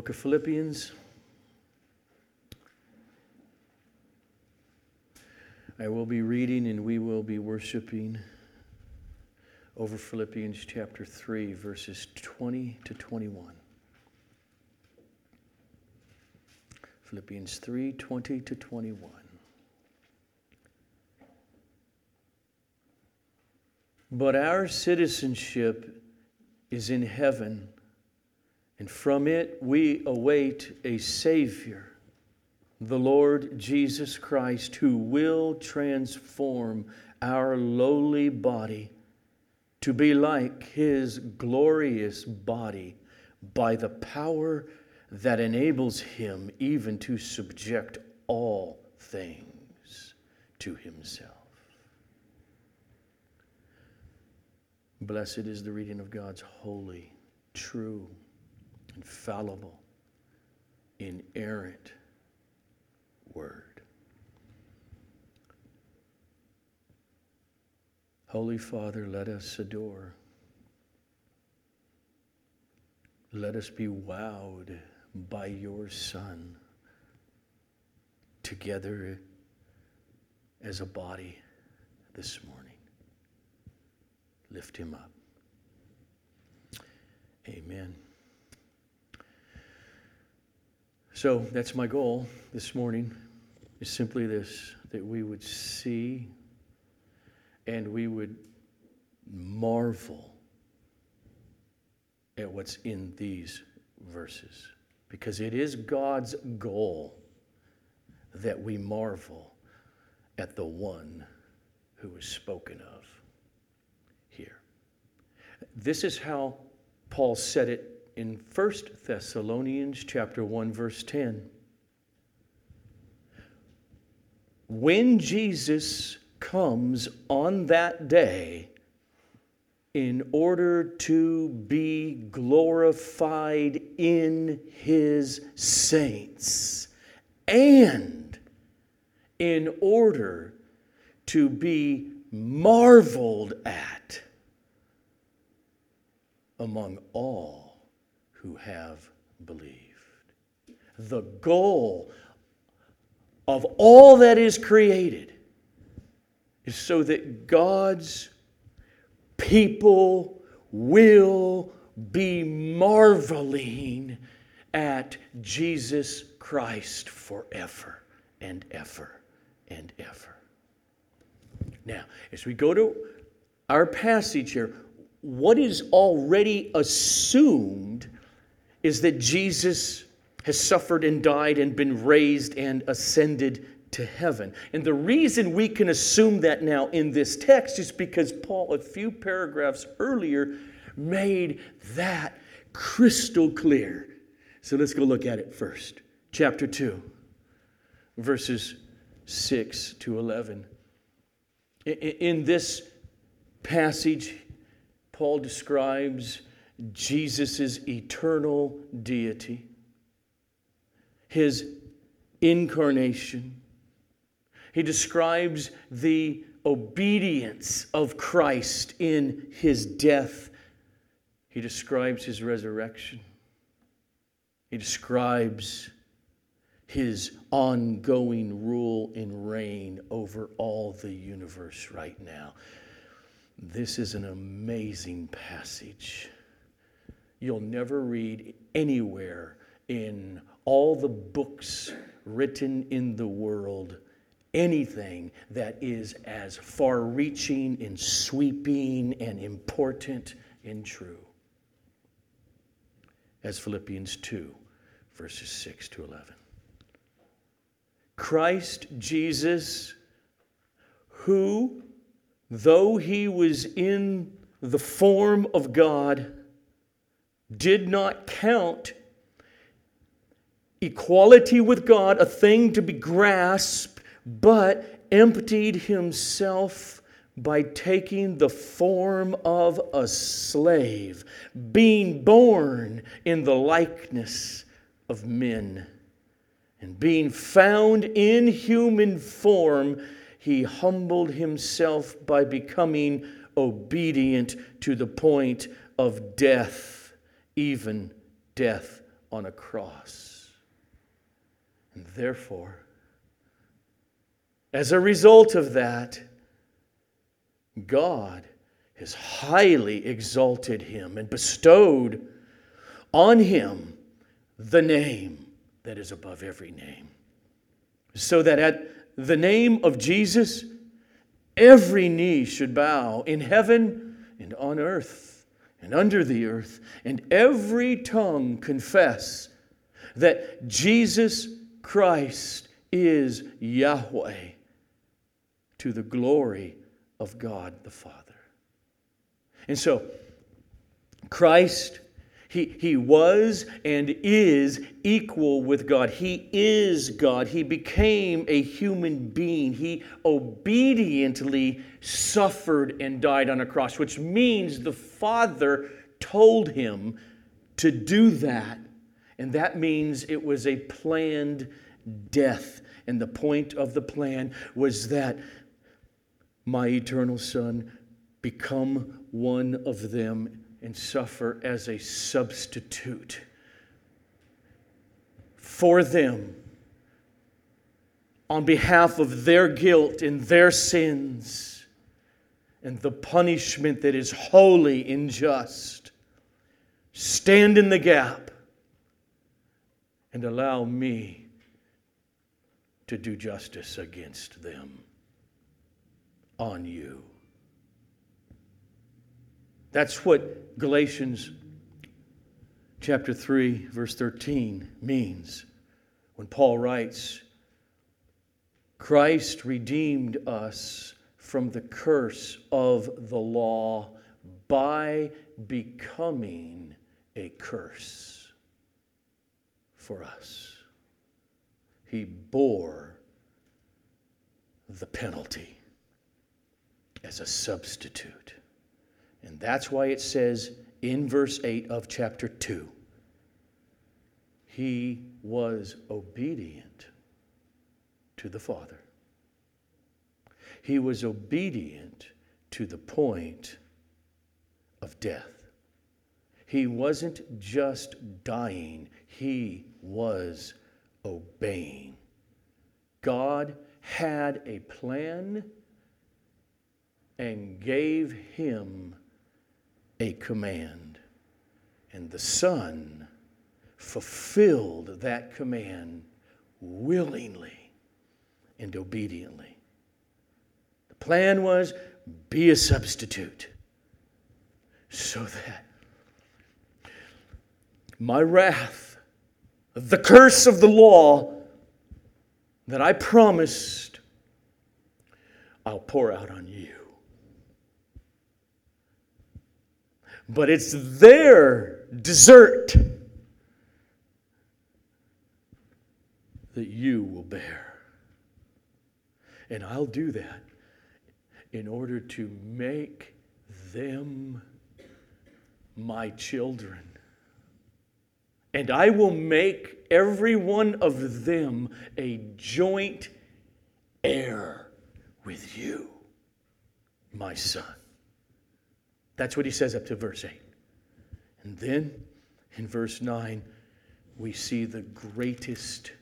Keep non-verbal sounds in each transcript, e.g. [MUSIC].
book of Philippians. I will be reading and we will be worshiping over Philippians chapter 3, verses 20 to 21. Philippians 3 20 to 21. But our citizenship is in heaven, and from it we await a Savior, the Lord Jesus Christ, who will transform our lowly body to be like his glorious body by the power that enables him even to subject all things to himself. Blessed is the reading of God's holy, true, infallible, inerrant word. Holy Father, let us adore. Let us be wowed by your Son together as a body this morning. Lift him up. Amen. So that's my goal this morning is simply this that we would see and we would marvel at what's in these verses. Because it is God's goal that we marvel at the one who is spoken of here. This is how Paul said it in 1 Thessalonians chapter 1 verse 10. When Jesus comes on that day in order to be glorified in his saints and in order to be marveled at among all who have believed. The goal of all that is created is so that God's people will be marveling at Jesus Christ forever and ever and ever. Now, as we go to our passage here, what is already assumed is that Jesus has suffered and died and been raised and ascended to heaven. And the reason we can assume that now in this text is because Paul, a few paragraphs earlier, made that crystal clear. So let's go look at it first. Chapter 2, verses 6 to 11. In this passage, Paul describes Jesus' eternal deity, his incarnation, he describes the obedience of Christ in his death. He describes his resurrection. He describes his ongoing rule and reign over all the universe right now. This is an amazing passage. You'll never read anywhere in all the books written in the world anything that is as far reaching and sweeping and important and true as Philippians 2, verses 6 to 11. Christ Jesus, who, though he was in the form of God, did not count equality with God a thing to be grasped but emptied himself by taking the form of a slave, being born in the likeness of men. And being found in human form, he humbled himself by becoming obedient to the point of death, even death on a cross. And therefore, as a result of that, God has highly exalted him and bestowed on him the name that is above every name. So that at the name of Jesus, every knee should bow in heaven and on earth and under the earth, and every tongue confess that Jesus Christ is Yahweh to the glory of God the Father. And so, Christ, he, he was and is equal with God. He is God. He became a human being. He obediently suffered and died on a cross, which means the Father told him to do that. And that means it was a planned death. And the point of the plan was that my eternal Son become one of them and suffer as a substitute for them on behalf of their guilt and their sins and the punishment that is holy and just. Stand in the gap and allow me to do justice against them on you. That's what Galatians chapter 3, verse 13 means when Paul writes, Christ redeemed us from the curse of the law by becoming a curse for us. He bore the penalty as a substitute. And that's why it says in verse 8 of chapter 2 He was obedient to the Father. He was obedient to the point of death. He wasn't just dying, he was obeying. God had a plan and gave him a command. And the Son fulfilled that command willingly and obediently. The plan was be a substitute so that my wrath, the curse of the law that I promised, I'll pour out on you. But it's their desert that you will bear. And I'll do that in order to make them my children. And I will make every one of them a joint heir with you, my son. That's what he says up to verse 8. And then in verse 9, we see the greatest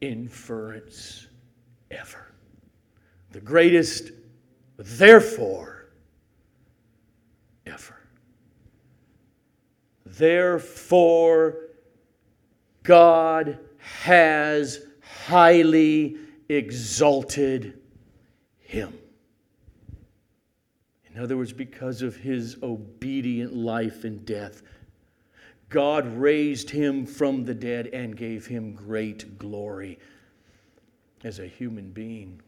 inference ever. The greatest, therefore, ever. Therefore, God has highly exalted him. In other words, because of his obedient life and death, God raised him from the dead and gave him great glory as a human being,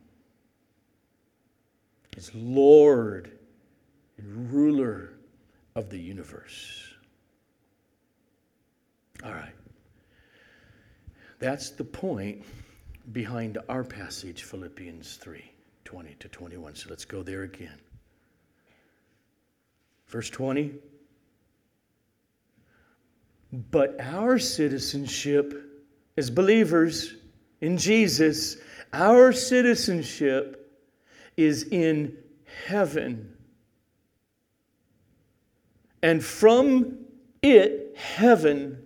as Lord and ruler of the universe. All right. That's the point behind our passage, Philippians 3 20 to 21. So let's go there again. Verse 20. But our citizenship as believers in Jesus, our citizenship is in heaven. And from it, heaven,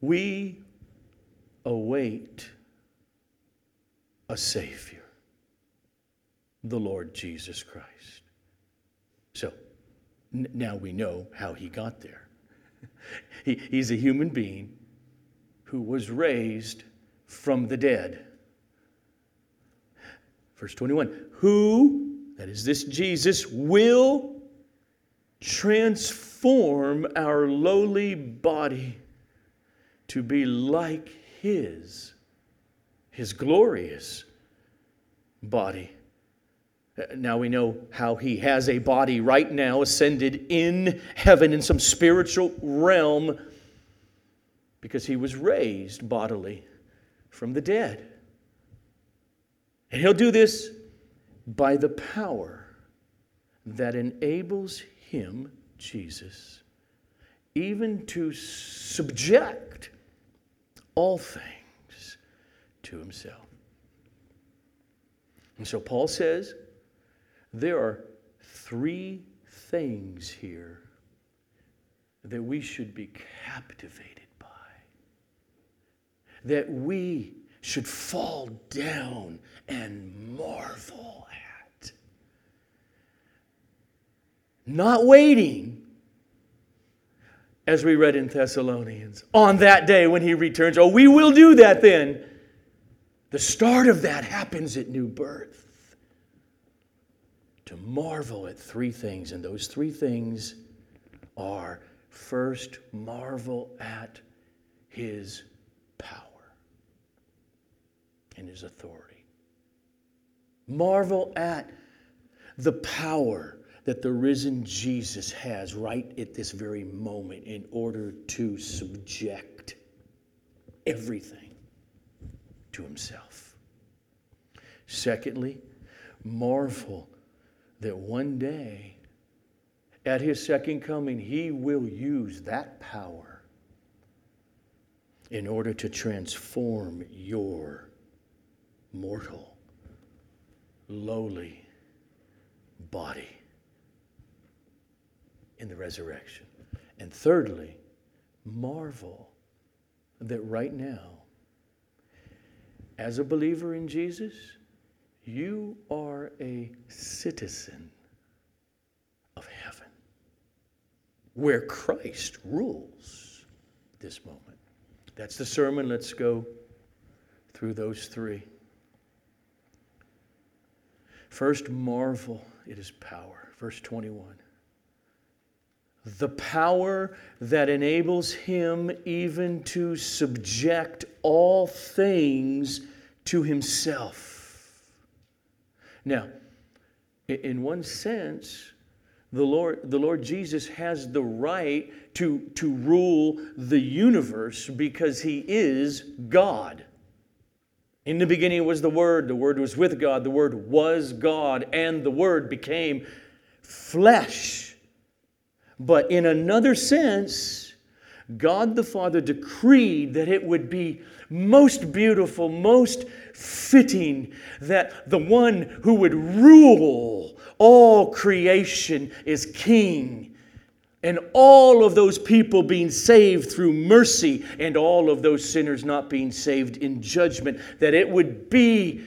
We await a Savior, the Lord Jesus Christ. So n- now we know how he got there. [LAUGHS] he, he's a human being who was raised from the dead. Verse 21 Who, that is this Jesus, will transform our lowly body to be like his, his glorious body. Now we know how he has a body right now ascended in heaven in some spiritual realm because he was raised bodily from the dead. And he'll do this by the power that enables him, Jesus, even to subject all things to himself. And so Paul says there are three things here that we should be captivated by, that we should fall down and marvel at. Not waiting, as we read in Thessalonians, on that day when he returns. Oh, we will do that then. The start of that happens at new birth. To marvel at three things, and those three things are first, marvel at his power and his authority. Marvel at the power that the risen Jesus has right at this very moment in order to subject everything to himself. Secondly, marvel that one day at his second coming, he will use that power in order to transform your mortal, lowly body in the resurrection. And thirdly, marvel that right now, as a believer in Jesus, you are a citizen of heaven where Christ rules this moment. That's the sermon. Let's go through those three. First, marvel at his power. Verse 21. The power that enables him even to subject all things to himself. Now, in one sense, the Lord, the Lord Jesus has the right to, to rule the universe because he is God. In the beginning was the Word, the Word was with God, the Word was God, and the Word became flesh. But in another sense, God the Father decreed that it would be most beautiful, most fitting that the one who would rule all creation is King. And all of those people being saved through mercy, and all of those sinners not being saved in judgment, that it would be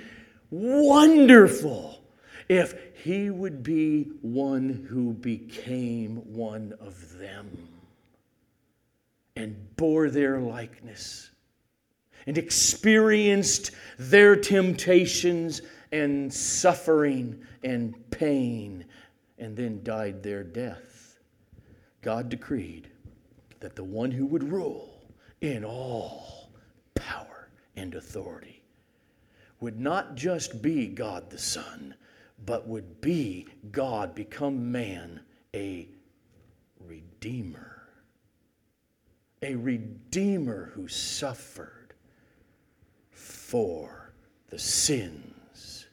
wonderful if he would be one who became one of them and bore their likeness and experienced their temptations and suffering and pain and then died their death God decreed that the one who would rule in all power and authority would not just be God the Son, but would be God become man, a redeemer. A redeemer who suffered for the sins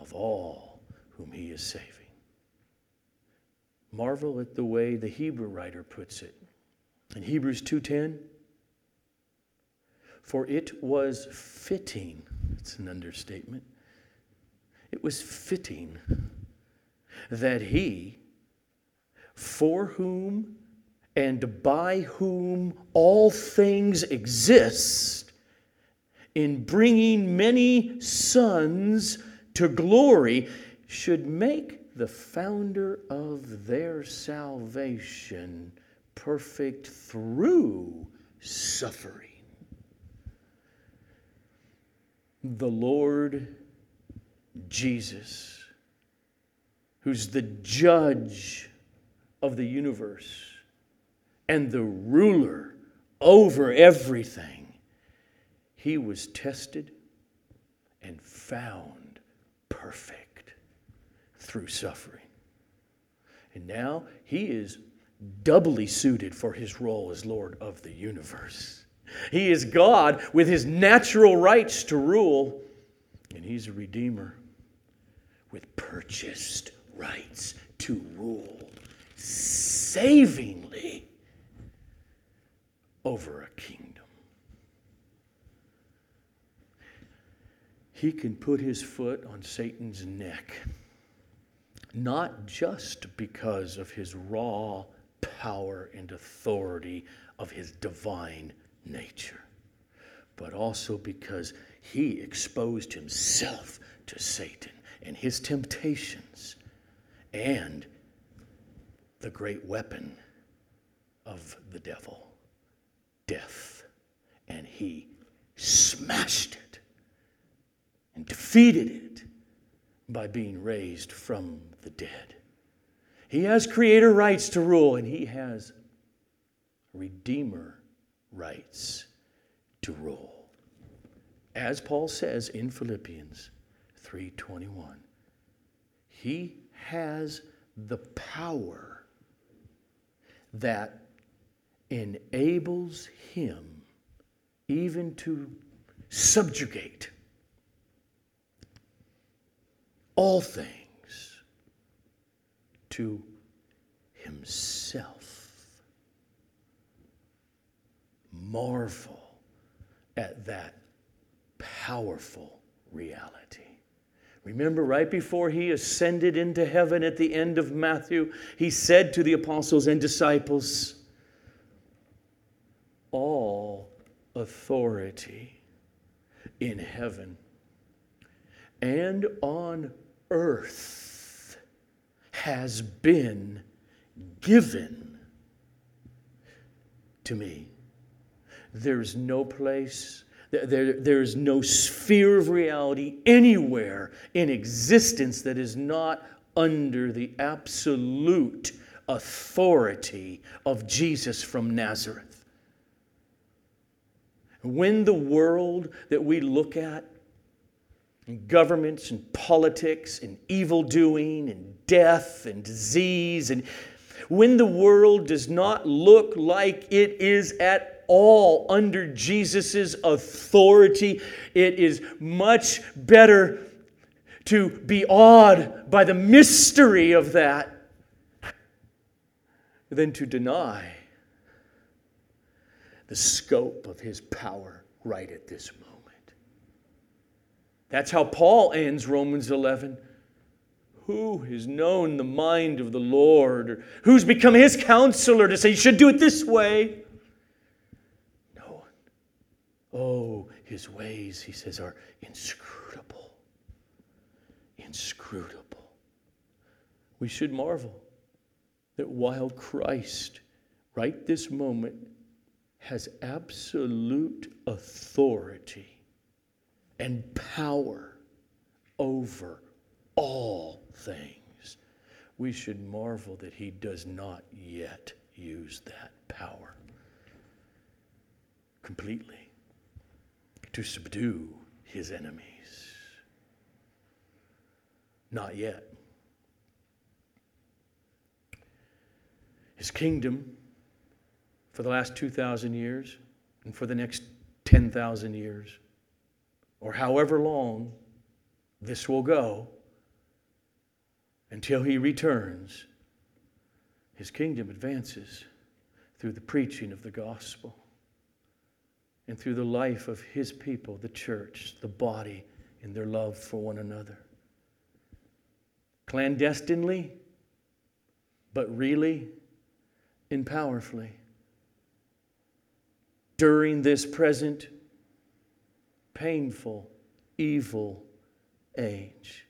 of all whom he is saving. Marvel at the way the Hebrew writer puts it. In Hebrews 2:10, for it was fitting. It's an understatement. It was fitting that he for whom and by whom all things exist, in bringing many sons to glory, should make the founder of their salvation perfect through suffering. The Lord Jesus, who's the judge of the universe and the ruler over everything, he was tested and found perfect through suffering. And now he is doubly suited for his role as Lord of the universe. He is God with his natural rights to rule, and he's a redeemer with purchased rights to rule savingly over a kingdom. He can put his foot on Satan's neck, not just because of his raw power and authority of his divine nature, but also because he exposed himself to Satan and his temptations and the great weapon of the devil, death. And he smashed it and defeated it by being raised from the dead. He has creator rights to rule, and he has redeemer rights to rule. As Paul says in Philippians 3:21, he has the power that enables him even to subjugate all things to himself. Marvel at that powerful reality. Remember, right before he ascended into heaven at the end of Matthew, he said to the apostles and disciples, All authority in heaven and on earth has been given to me. There's no place, there, there's no sphere of reality anywhere in existence that is not under the absolute authority of Jesus from Nazareth. When the world that we look at and governments and politics and evil doing and death and disease and when the world does not look like it is at all under Jesus' authority, it is much better to be awed by the mystery of that than to deny the scope of his power right at this moment. That's how Paul ends Romans 11. Who has known the mind of the Lord? Or who's become his counselor to say, you should do it this way? No one. Oh, his ways, he says, are inscrutable. Inscrutable. We should marvel that while Christ, right this moment, has absolute authority and power over all things. We should marvel that he does not yet use that power completely to subdue his enemies. Not yet. His kingdom for the last 2,000 years and for the next 10,000 years or however long this will go until he returns, his kingdom advances through the preaching of the gospel and through the life of his people, the church, the body, in their love for one another. Clandestinely, but really and powerfully during this present painful, evil age.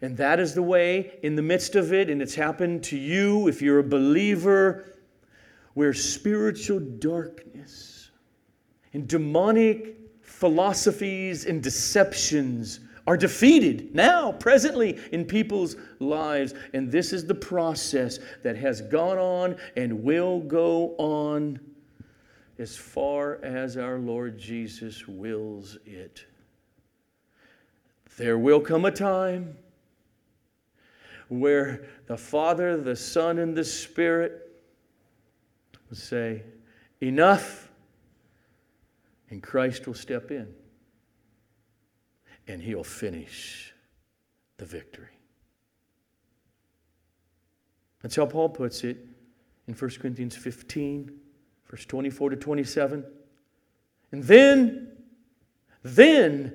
And that is the way, in the midst of it, and it's happened to you if you're a believer, where spiritual darkness and demonic philosophies and deceptions are defeated now, presently, in people's lives. And this is the process that has gone on and will go on as far as our Lord Jesus wills it. There will come a time where the Father, the Son, and the Spirit will say, Enough, and Christ will step in and he'll finish the victory. That's how Paul puts it in 1 Corinthians 15, verse 24 to 27. And then, then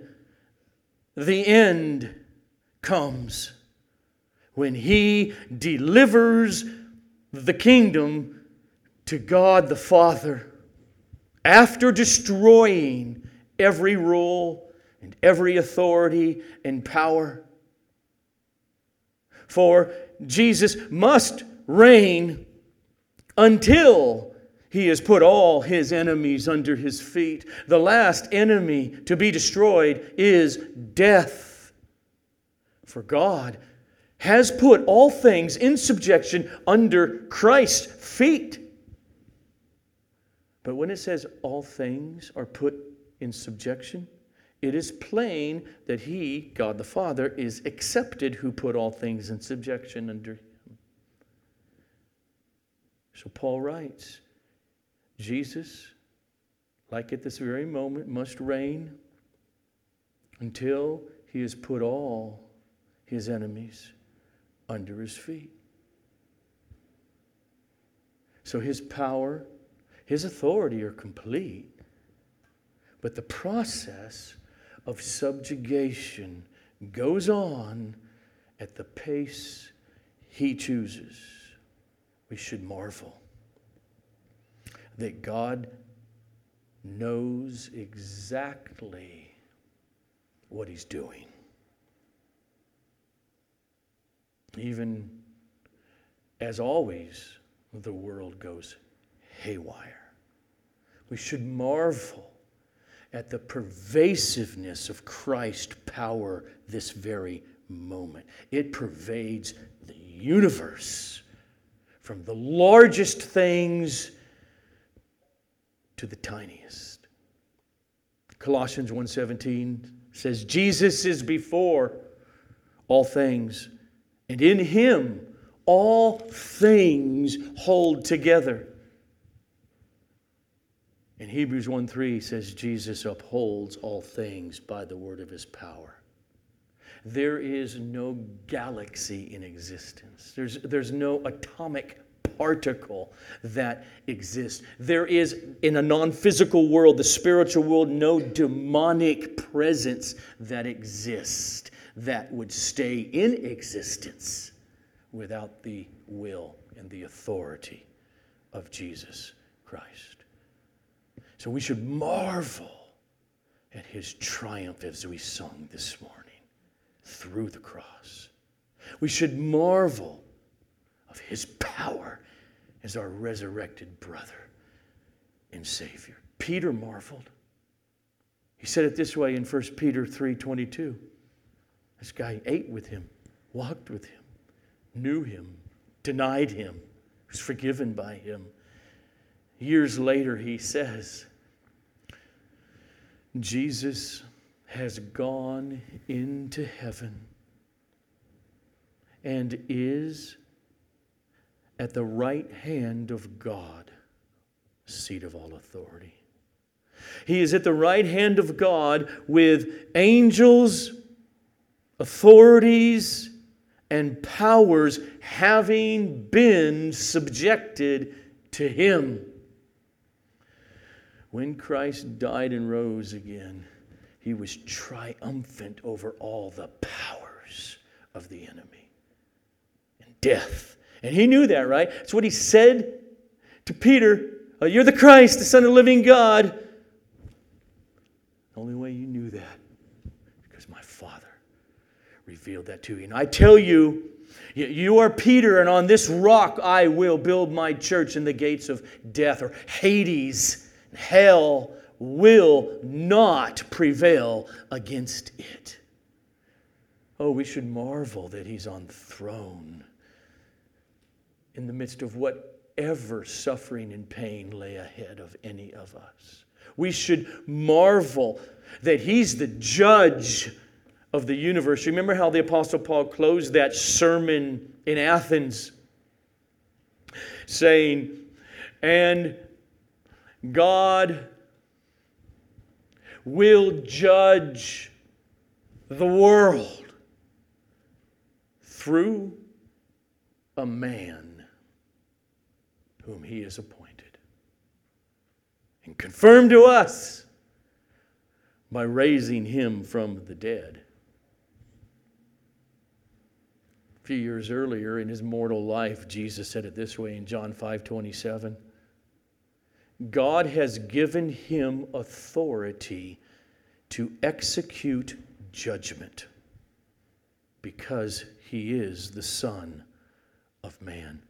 the end comes when he delivers the kingdom to God the Father after destroying every rule and every authority and power. For Jesus must reign until he has put all his enemies under his feet. The last enemy to be destroyed is death. For God has put all things in subjection under Christ's feet. But when it says all things are put in subjection, it is plain that he, God the Father, is accepted who put all things in subjection under him. So Paul writes Jesus, like at this very moment, must reign until he has put all his enemies under his feet. So his power, his authority are complete. But the process of subjugation goes on at the pace he chooses. We should marvel that God knows exactly what he's doing. Even as always, the world goes haywire. We should marvel at the pervasiveness of Christ's power this very moment. It pervades the universe from the largest things to the tiniest. Colossians 1:17 says Jesus is before all things and in him all things hold together. In Hebrews 1 3 says, Jesus upholds all things by the word of his power. There is no galaxy in existence, there's, there's no atomic particle that exists. There is, in a non physical world, the spiritual world, no demonic presence that exists that would stay in existence without the will and the authority of Jesus Christ. So we should marvel at his triumph as we sung this morning through the cross. We should marvel of his power as our resurrected brother and Savior. Peter marveled. He said it this way in 1 Peter 3:22. This guy ate with him, walked with him, knew him, denied him, was forgiven by him. Years later, he says, Jesus has gone into heaven and is at the right hand of God, seat of all authority. He is at the right hand of God with angels, authorities, and powers having been subjected to him. When Christ died and rose again, he was triumphant over all the powers of the enemy. And death And he knew that, right? That's what he said to Peter uh, You're the Christ, the Son of the living God. The only way you knew that because my Father revealed that to you. And I tell you, you are Peter, and on this rock I will build my church, and the gates of death or Hades, hell, will not prevail against it. Oh, we should marvel that he's on the throne in the midst of whatever suffering and pain lay ahead of any of us. We should marvel that he's the judge of the universe. Remember how the Apostle Paul closed that sermon in Athens saying, And God will judge the world through a man whom he has appointed and confirmed to us by raising him from the dead. A few years earlier in his mortal life, Jesus said it this way in John 5 27. God has given him authority to execute judgment because he is the Son of Man.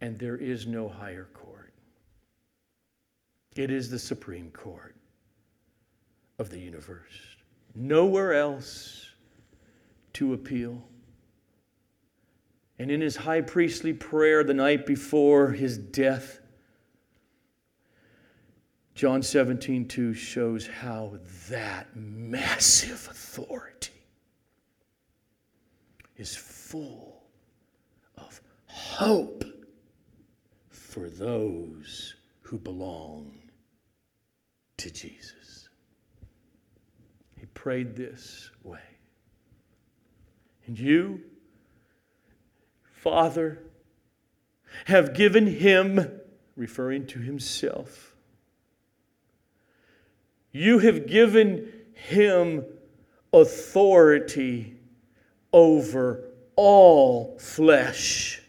And there is no higher court, it is the Supreme Court of the universe. Nowhere else to appeal. And in his high priestly prayer the night before his death, John 17, 2 shows how that massive authority is full of hope for those who belong to Jesus. He prayed this way. And you, Father, have given him, referring to himself, you have given him authority over all flesh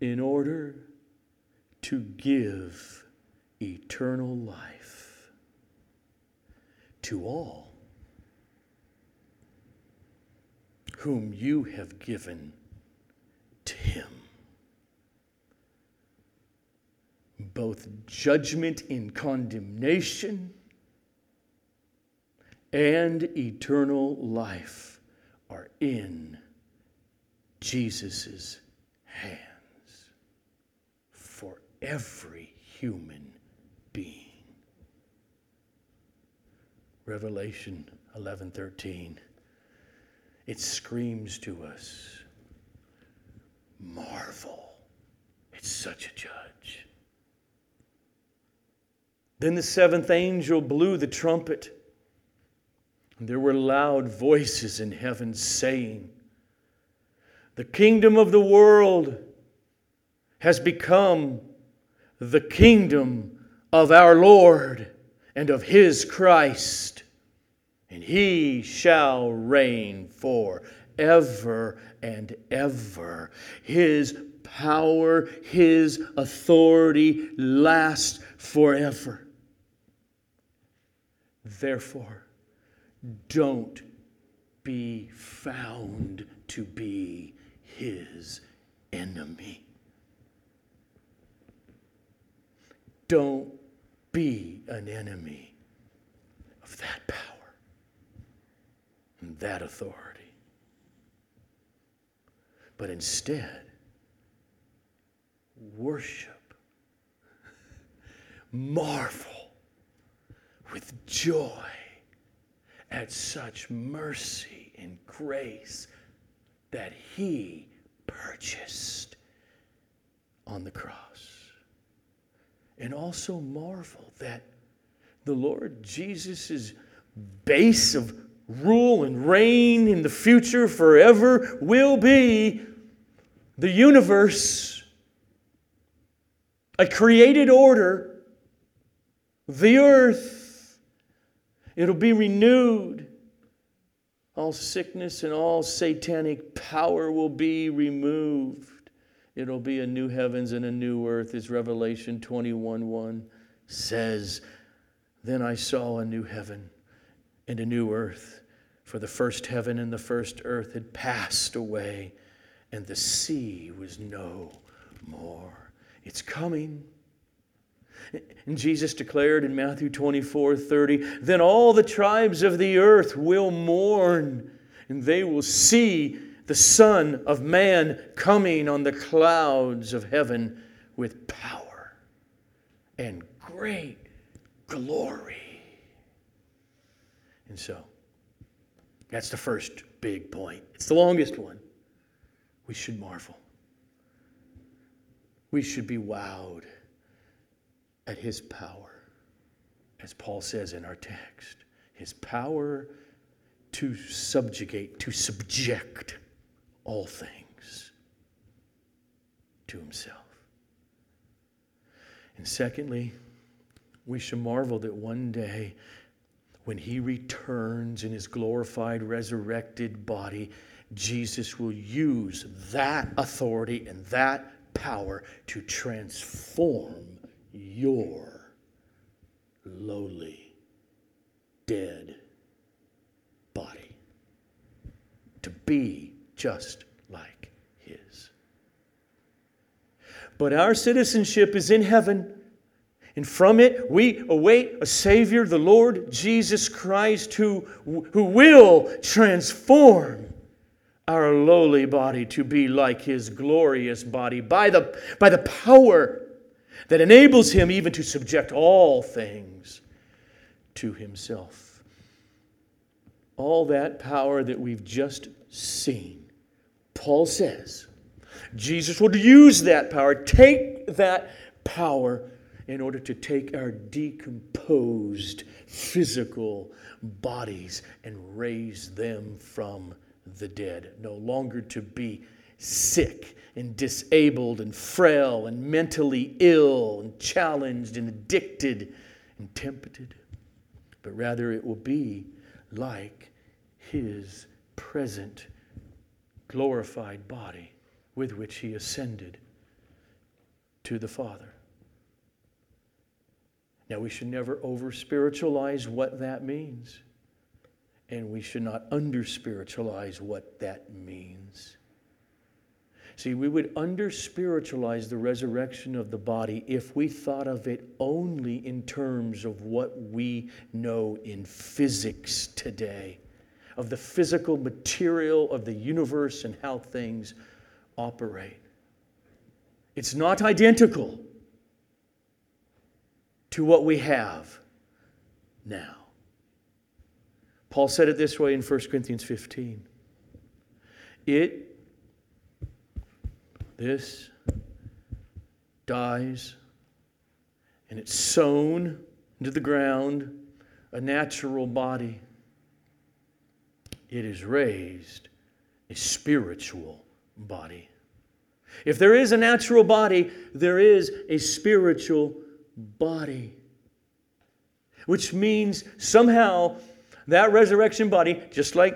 in order to give eternal life to all whom you have given to him. both judgment in condemnation and eternal life are in Jesus' hands for every human being. Revelation 11:13 it screams to us marvel it's such a judge then the seventh angel blew the trumpet, and there were loud voices in heaven saying, The kingdom of the world has become the kingdom of our Lord and of his Christ, and he shall reign forever and ever. His power, his authority lasts forever. Therefore, don't be found to be his enemy. Don't be an enemy of that power and that authority. But instead, worship, marvel with joy at such mercy and grace that he purchased on the cross. And also marvel that the Lord Jesus' base of rule and reign in the future forever will be the universe, a created order, the earth It'll be renewed all sickness and all satanic power will be removed. It'll be a new heavens and a new earth, as Revelation 21 1 says. Then I saw a new heaven and a new earth, for the first heaven and the first earth had passed away, and the sea was no more. It's coming. And Jesus declared in Matthew 24 30, then all the tribes of the earth will mourn, and they will see the Son of Man coming on the clouds of heaven with power and great glory. And so, that's the first big point. It's the longest one. We should marvel. We should be wowed at his power. As Paul says in our text, his power to subjugate, to subject all things to himself. And secondly, we should marvel that one day when he returns in his glorified, resurrected body, Jesus will use that authority and that power to transform your lowly, dead body to be just like his. But our citizenship is in heaven. And from it, we await a Savior, the Lord Jesus Christ, who, who will transform our lowly body to be like His glorious body by the, by the power that enables him even to subject all things to himself. All that power that we've just seen, Paul says, Jesus would use that power, take that power in order to take our decomposed physical bodies and raise them from the dead, no longer to be sick and disabled and frail and mentally ill and challenged and addicted and tempted, but rather it will be like his present glorified body with which he ascended to the Father. Now, we should never over spiritualize what that means, and we should not under spiritualize what that means. See, we would under spiritualize the resurrection of the body if we thought of it only in terms of what we know in physics today, of the physical material of the universe and how things operate. It's not identical to what we have now. Paul said it this way in 1 Corinthians 15. It this dies and it's sown into the ground, a natural body. It is raised a spiritual body. If there is a natural body, there is a spiritual body. Which means somehow that resurrection body, just like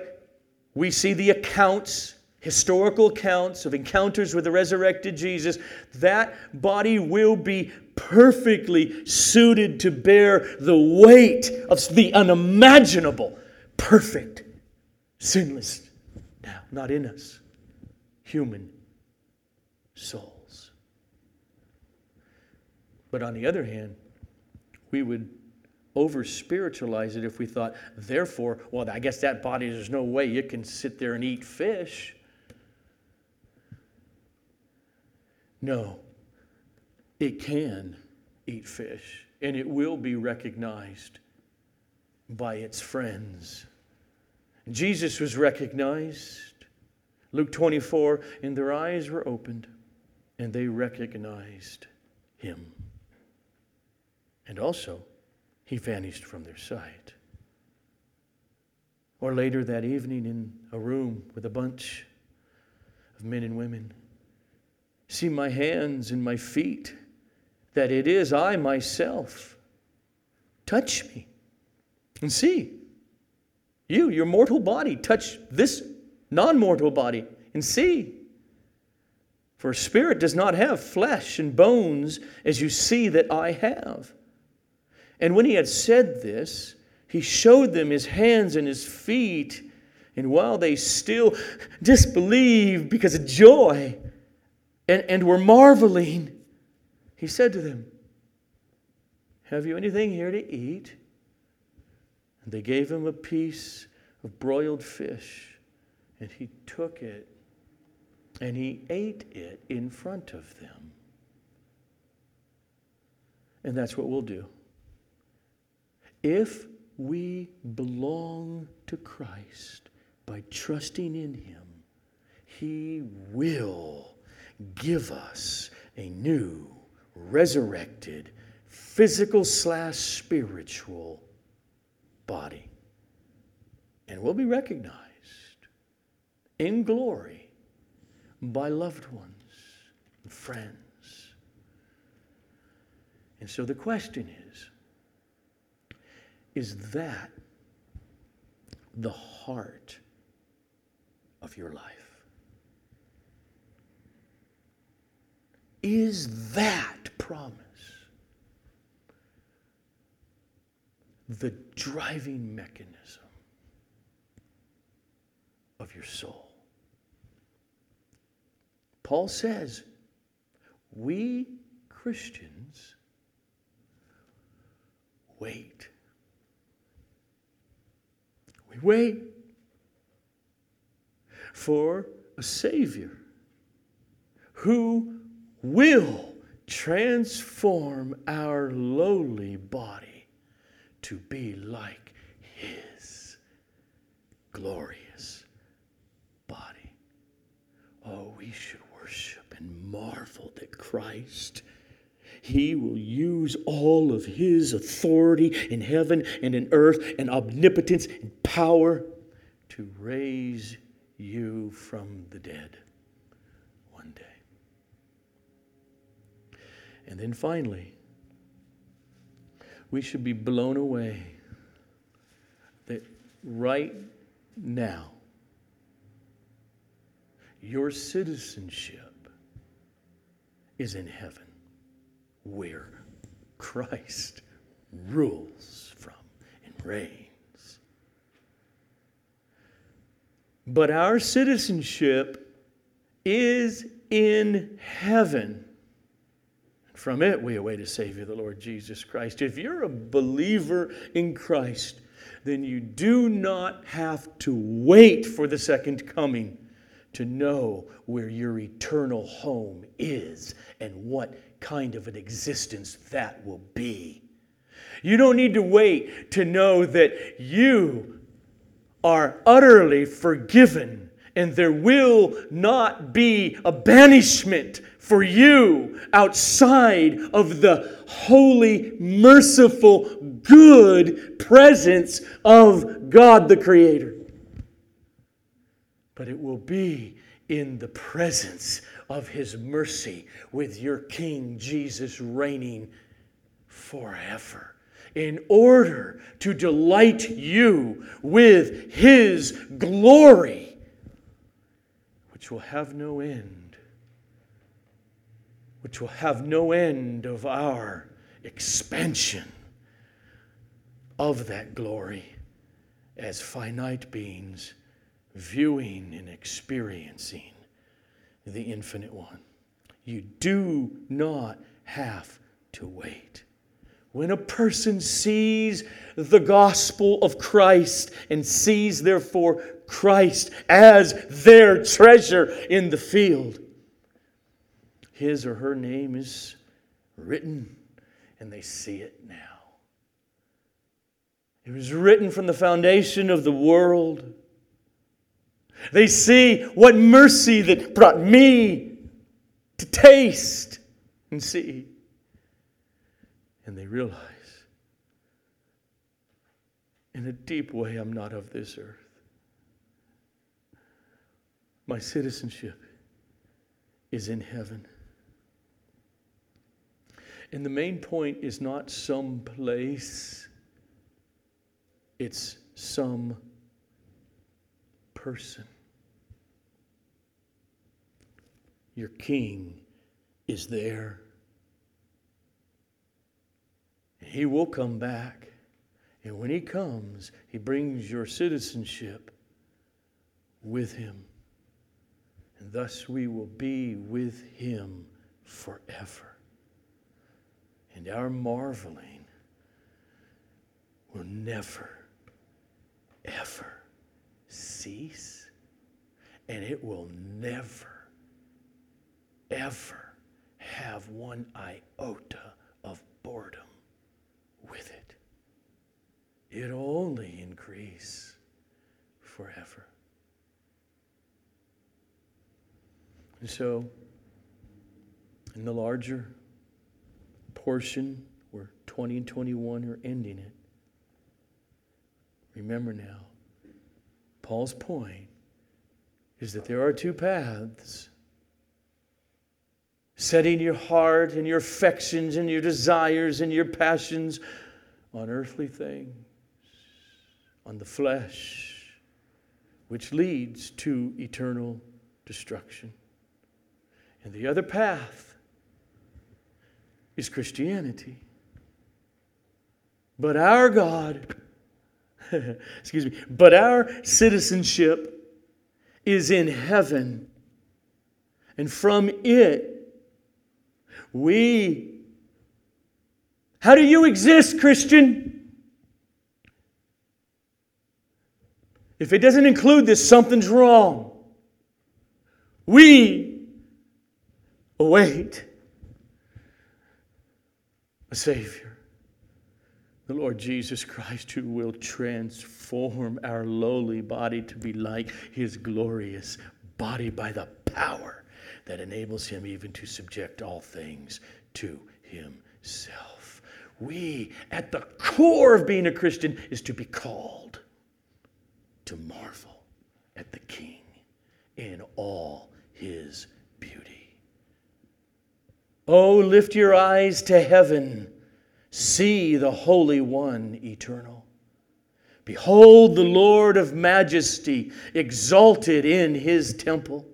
we see the accounts historical accounts of encounters with the resurrected Jesus, that body will be perfectly suited to bear the weight of the unimaginable, perfect, sinless, now not in us, human souls. But on the other hand, we would over spiritualize it if we thought, therefore, well, I guess that body, there's no way you can sit there and eat fish. No, it can eat fish, and it will be recognized by its friends. Jesus was recognized. Luke 24, and their eyes were opened, and they recognized him. And also, he vanished from their sight. Or later that evening in a room with a bunch of men and women, See my hands and my feet, that it is I myself. Touch me and see. You, your mortal body, touch this non mortal body and see. For a spirit does not have flesh and bones as you see that I have. And when he had said this, he showed them his hands and his feet. And while they still disbelieved because of joy and, and were marveling, he said to them, Have you anything here to eat? And they gave him a piece of broiled fish, and he took it and he ate it in front of them. And that's what we'll do. If we belong to Christ by trusting in him, he will give us a new, resurrected, physical slash spiritual body. And we'll be recognized in glory by loved ones and friends. And so the question is is that the heart of your life? Is that promise the driving mechanism of your soul? Paul says, we Christians wait. We wait for a Savior who will transform our lowly body to be like His glorious body. Oh, we should worship and marvel that Christ he will use all of his authority in heaven and in earth and omnipotence and power to raise you from the dead one day. And then finally, we should be blown away that right now, your citizenship is in heaven, where Christ rules from and reigns. But our citizenship is in heaven. From it, we await a Savior, the Lord Jesus Christ. If you're a believer in Christ, then you do not have to wait for the second coming to know where your eternal home is and what kind of an existence that will be. You don't need to wait to know that you are utterly forgiven and there will not be a banishment for you outside of the holy, merciful, good presence of God the Creator but it will be in the presence of His mercy with your King Jesus reigning forever. In order to delight you with His glory, which will have no end, which will have no end of our expansion of that glory as finite beings viewing and experiencing the infinite one. You do not have to wait. When a person sees the gospel of Christ and sees, therefore, Christ as their treasure in the field, his or her name is written and they see it now. It was written from the foundation of the world. They see what mercy that brought me to taste and see. And they realize in a deep way, I'm not of this earth. My citizenship is in heaven. And the main point is not some place, it's some person. Your king is there. He will come back. And when he comes, he brings your citizenship with him. And thus we will be with him forever. And our marveling will never, ever cease. And it will never, ever have one iota of boredom with it. It'll only increase forever. And so, in the larger portion where 20 and 21 are ending it, remember now, Paul's point is that there are two paths setting your heart and your affections and your desires and your passions on earthly things, on the flesh, which leads to eternal destruction. And the other path is Christianity. But our God, [LAUGHS] excuse me, but our citizenship is in heaven. And from it, we. How do you exist, Christian? If it doesn't include this, something's wrong. We await a Savior, the Lord Jesus Christ, who will transform our lowly body to be like His glorious body by the power that enables Him even to subject all things to Himself. We, at the core of being a Christian, is to be called to marvel at the King in all His Oh, lift your eyes to heaven. See the Holy One eternal. Behold the Lord of majesty exalted in his temple.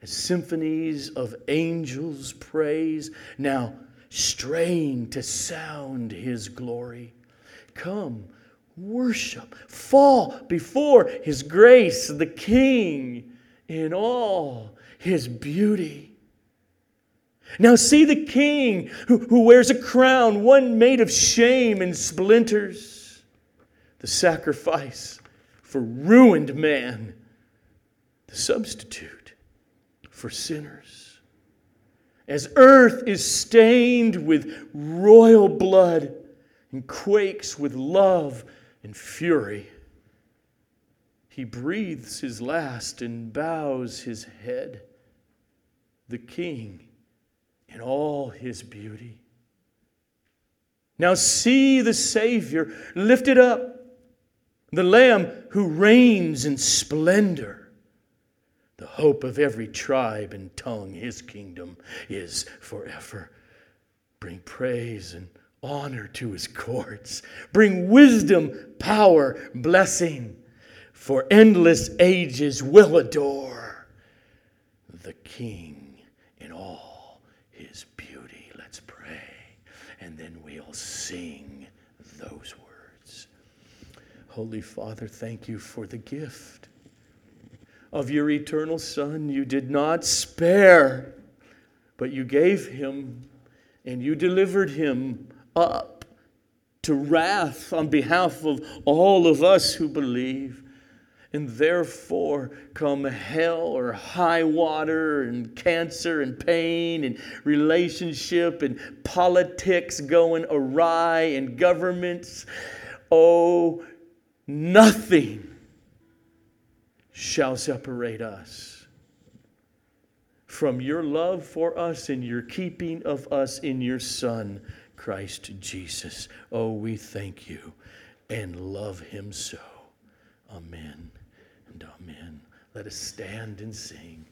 As symphonies of angels praise, now strain to sound his glory. Come, worship, fall before his grace, the King, in all his beauty. Now see the king who, who wears a crown, one made of shame and splinters, the sacrifice for ruined man, the substitute for sinners. As earth is stained with royal blood and quakes with love and fury, he breathes his last and bows his head. The king in all his beauty. Now see the Savior lifted up, the Lamb who reigns in splendor. The hope of every tribe and tongue, his kingdom is forever. Bring praise and honor to his courts. Bring wisdom, power, blessing, for endless ages will adore the King. Sing those words. Holy Father, thank you for the gift of your eternal Son. You did not spare, but you gave him and you delivered him up to wrath on behalf of all of us who believe. And therefore, come hell or high water and cancer and pain and relationship and politics going awry and governments, oh, nothing shall separate us from your love for us and your keeping of us in your Son, Christ Jesus. Oh, we thank you and love him so. Amen. Let us stand and sing.